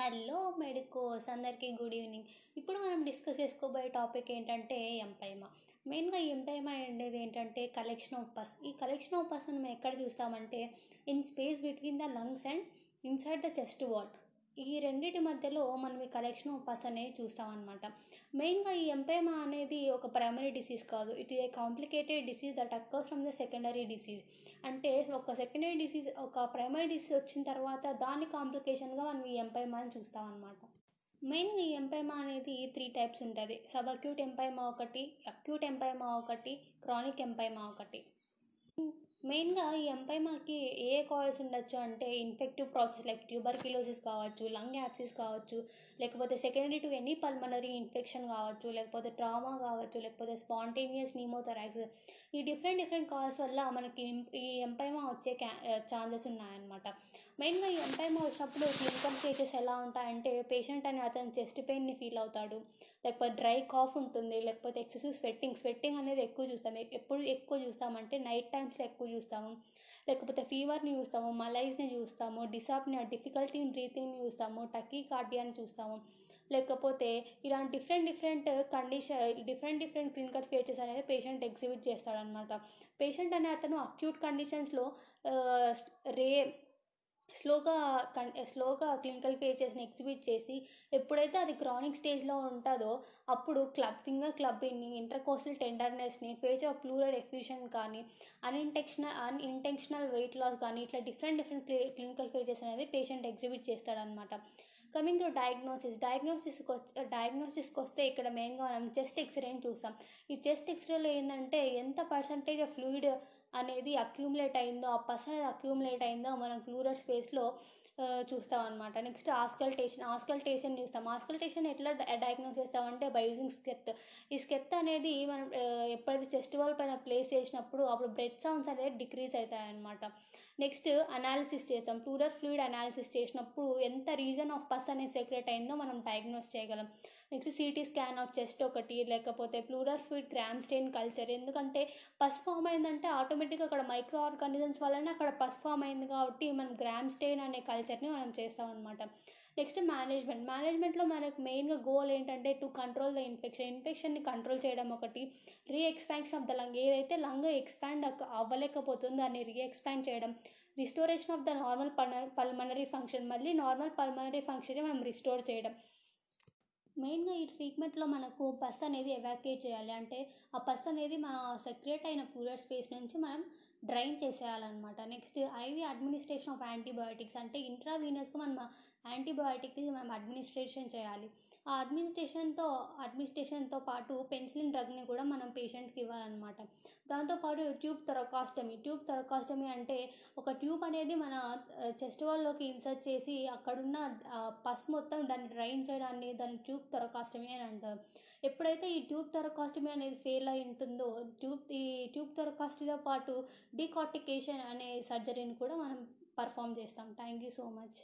Hello medicos అందరికీ good evening. ఇప్పుడు మనం డిస్కస్ చేసుకోబోయే టాపిక్ ఏంటంటే ఎంపైమా. మెయిన్గా ఎంపైమా అనేది ఏంటంటే కలెక్షన్ ఆఫ్ పస్ ఈ కలెక్షన్ ఆఫ్ పస్ మనం ఎక్కడ చూస్తామంటే in space between the lungs and inside the chest wall. ఈ రెండింటి మధ్యలో మనం ఈ కలెక్షన్ ఆఫ్ పస్ అనేది చూస్తామన్నమాట. మెయిన్గా ఈ ఎంపైమా అనేది ఒక ప్రైమరీ డిసీజ్ కాదు. It is a complicated disease that occur from the secondary disease అంటే ఒక సెకండరీ డిసీజ్ ఒక ప్రైమరీ డిసీజ్ వచ్చిన తర్వాత దాని కాంప్లికేషన్గా మనం ఈ ఎంపైమాని చూస్తామన్నమాట. మెయిన్గా ఈ ఎంపైమా అనేది త్రీ టైప్స్ ఉంటుంది. సబ్ అక్యూట్ ఎంపైమా ఒకటి అక్యూట్ ఎంపైమా ఒకటి క్రానిక్ ఎంపైమా ఒకటి. మెయిన్గా ఈ ఎంపైమాకి ఏ కాల్స్ ఉండొచ్చు అంటే ఇన్ఫెక్టివ్ ప్రాసెస్ లైక్ ట్యూబర్క్యులోసిస్ కావచ్చు లంగ్ యాప్సిస్ కావచ్చు లేకపోతే secondary to any pulmonary infection కావచ్చు లేకపోతే ట్రామా కావచ్చు లేకపోతే స్పాంటేనియస్ నీమోథొరాక్స్ ఈ డిఫరెంట్ డిఫరెంట్ కాల్స్ వల్ల మనకి ఈ ఎంపైమా వచ్చే క్యా ఛాన్సెస్ ఉన్నాయన్నమాట. మెయిన్గా ఈ ఎంపైమా వచ్చినప్పుడు క్లినికల్ కేసెస్ ఎలా ఉంటాయంటే పేషెంట్ అని అతను చెస్ట్ పెయిన్ని ఫీల్ అవుతాడు లేకపోతే డ్రై కాఫ్ ఉంటుంది లేకపోతే ఎక్సెసివ్ స్వెట్టింగ్ స్వెట్టింగ్ అనేది ఎక్కువ చూస్తాం ఎప్పుడు ఎక్కువ చూస్తామంటే నైట్ టైమ్స్లో ఎక్కువ చూస్తాము. లేకపోతే ఫీవర్ని చూస్తాము మలైజ్ని చూస్తాము డిసాప్ని డిఫికల్టీ ఇన్ బ్రీతింగ్ని చూస్తాము టకీ కార్డియాని చూస్తాము. లేకపోతే ఇలాంటి different different condition different different clinical features అనేది పేషెంట్ ఎగ్జిబిట్ చేస్తాడనమాట పేషెంట్ అనే అతను అక్యూట్ కండిషన్స్లో రే స్లోగా కన్ స్లోగా క్లినికల్ ఫేజెస్ని ఎగ్జిబిట్ చేసి ఎప్పుడైతే అది క్రానిక్ స్టేజ్లో ఉంటుందో అప్పుడు క్లబ్ ఫింగర్ క్లబ్బింగ్ని ఇంటర్కోసల్ టెండర్నెస్ని ఫేజ్ ఆఫ్ ప్లూరల్ ఎఫ్యూషన్ కానీ అన్ఇంటెక్షనల్ అన్ఇంటెన్షనల్ వెయిట్ లాస్ కానీ ఇట్లా డిఫరెంట్ డిఫరెంట్ క్లినికల్ ఫేజెస్ అనేది పేషెంట్ ఎగ్జిబిట్ చేస్తాడనమాట కమింగ్ టు డయాగ్నోసిస్ డయాగ్నోసిస్కి వస్తే డయాగ్నోసిస్కి వస్తే ఇక్కడ మెయిన్గా మనం చెస్ట్ ఎక్స్రేని చూస్తాం. ఈ చెస్ట్ ఎక్స్రేలో ఏంటంటే ఎంత పర్సంటేజ్ ఆఫ్ ఫ్లూయిడ్ అనేది అక్యూములేట్ అయిందో ఆ పర్సన్ అనేది అక్యూములేట్ అయిందో మనం క్లూరర్ స్పేస్లో చూస్తాం అనమాట నెక్స్ట్ ఆస్కల్టేషన్ ఆస్కల్టేషన్ చూస్తాం. ఆస్కల్టేషన్ ఎట్లా డయాగ్నోస్ చేస్తామంటే బై యూజింగ్ స్కెత్ ఈ స్కెత్ అనేది మనం ఎప్పుడైతే చెస్ట్ వాల్ పైన ప్లేస్ చేసినప్పుడు అప్పుడు బ్రెత్ సౌండ్స్ అనేది డిక్రీజ్ అవుతాయన్నమాట. నెక్స్ట్ అనాలిసిస్ చేస్తాం. ప్లూరల్ ఫ్లూయిడ్ అనాలిసిస్ చేసినప్పుడు ఎంత రీజన్ ఆఫ్ పస్ అనేది సెక్రెట్ అయిందో మనం డయాగ్నోస్ చేయగలం. Next CT scan of chest ఒకటి లేకపోతే pleural fluid Gram stain culture ఎందుకంటే పస్ ఫామ్ అయిందంటే ఆటోమేటిక్గా అక్కడ మైక్రో ఆర్గానిజమ్స్ వలన అక్కడ పస్ ఫామ్ అయింది కాబట్టి మనం గ్రామ్ స్టెయిన్ అనే కల్చర్ చట్నీ మనం చేస్తాం అనమాట నెక్స్ట్ మేనేజ్మెంట్ మేనేజ్మెంట్లో మనకు మెయిన్గా గోల్ ఏంటంటే టు కంట్రోల్ ద ఇన్ఫెక్షన్ ఇన్ఫెక్షన్ని కంట్రోల్ చేయడం ఒకటి. Re expansion of the lung ఏదైతే లంగ్ ఎక్స్పాండ్ అవ్వలేకపోతుందో దాన్ని రీ ఎక్స్పాండ్ చేయడం restoration of the normal pulmonary function మళ్ళీ నార్మల్ పల్మనరీ ఫంక్షన్ని మనం రిస్టోర్ చేయడం. మెయిన్గా ఈ ట్రీట్మెంట్లో మనకు పస్ అనేది ఎవాక్యుయేట్ చేయాలి. అంటే ఆ పస్ అనేది మన సెక్రేట్ అయిన ప్లూరల్ స్పేస్ నుంచి మనం drain చేసేయాలన్నమాట. Next IV administration of antibiotics అంటే ఇంట్రావీనస్గా మనం యాంటీబయోటిక్ని మనం అడ్మినిస్ట్రేషన్ చేయాలి. ఆ అడ్మినిస్ట్రేషన్తో అడ్మినిస్ట్రేషన్తో పాటు పెన్సిలిన్ డ్రగ్ని కూడా మనం పేషెంట్కి ఇవ్వాలన్నమాట. దాంతోపాటు ట్యూబ్ థొరకాస్టమీ. ట్యూబ్ థొరకాస్టమీ అంటే ఒక ట్యూబ్ అనేది మన చెస్ట్ వాల్లోకి ఇన్సర్ట్ చేసి అక్కడున్న పస్ మొత్తం దాన్ని డ్రైన్ చేయడాన్ని దాన్ని ట్యూబ్ థొరకాస్టమీ అని అంటారు. ఎప్పుడైతే ఈ ట్యూబ్ థొరకాస్టమీ అనేది ఫెయిల్ అయి ఉంటుందో ట్యూబ్ ఈ ట్యూబ్ థొరకాస్టమీతో పాటు డీకార్టికేషన్ అనే సర్జరీని కూడా మనం పర్ఫామ్ చేస్తాం. Thank you so much.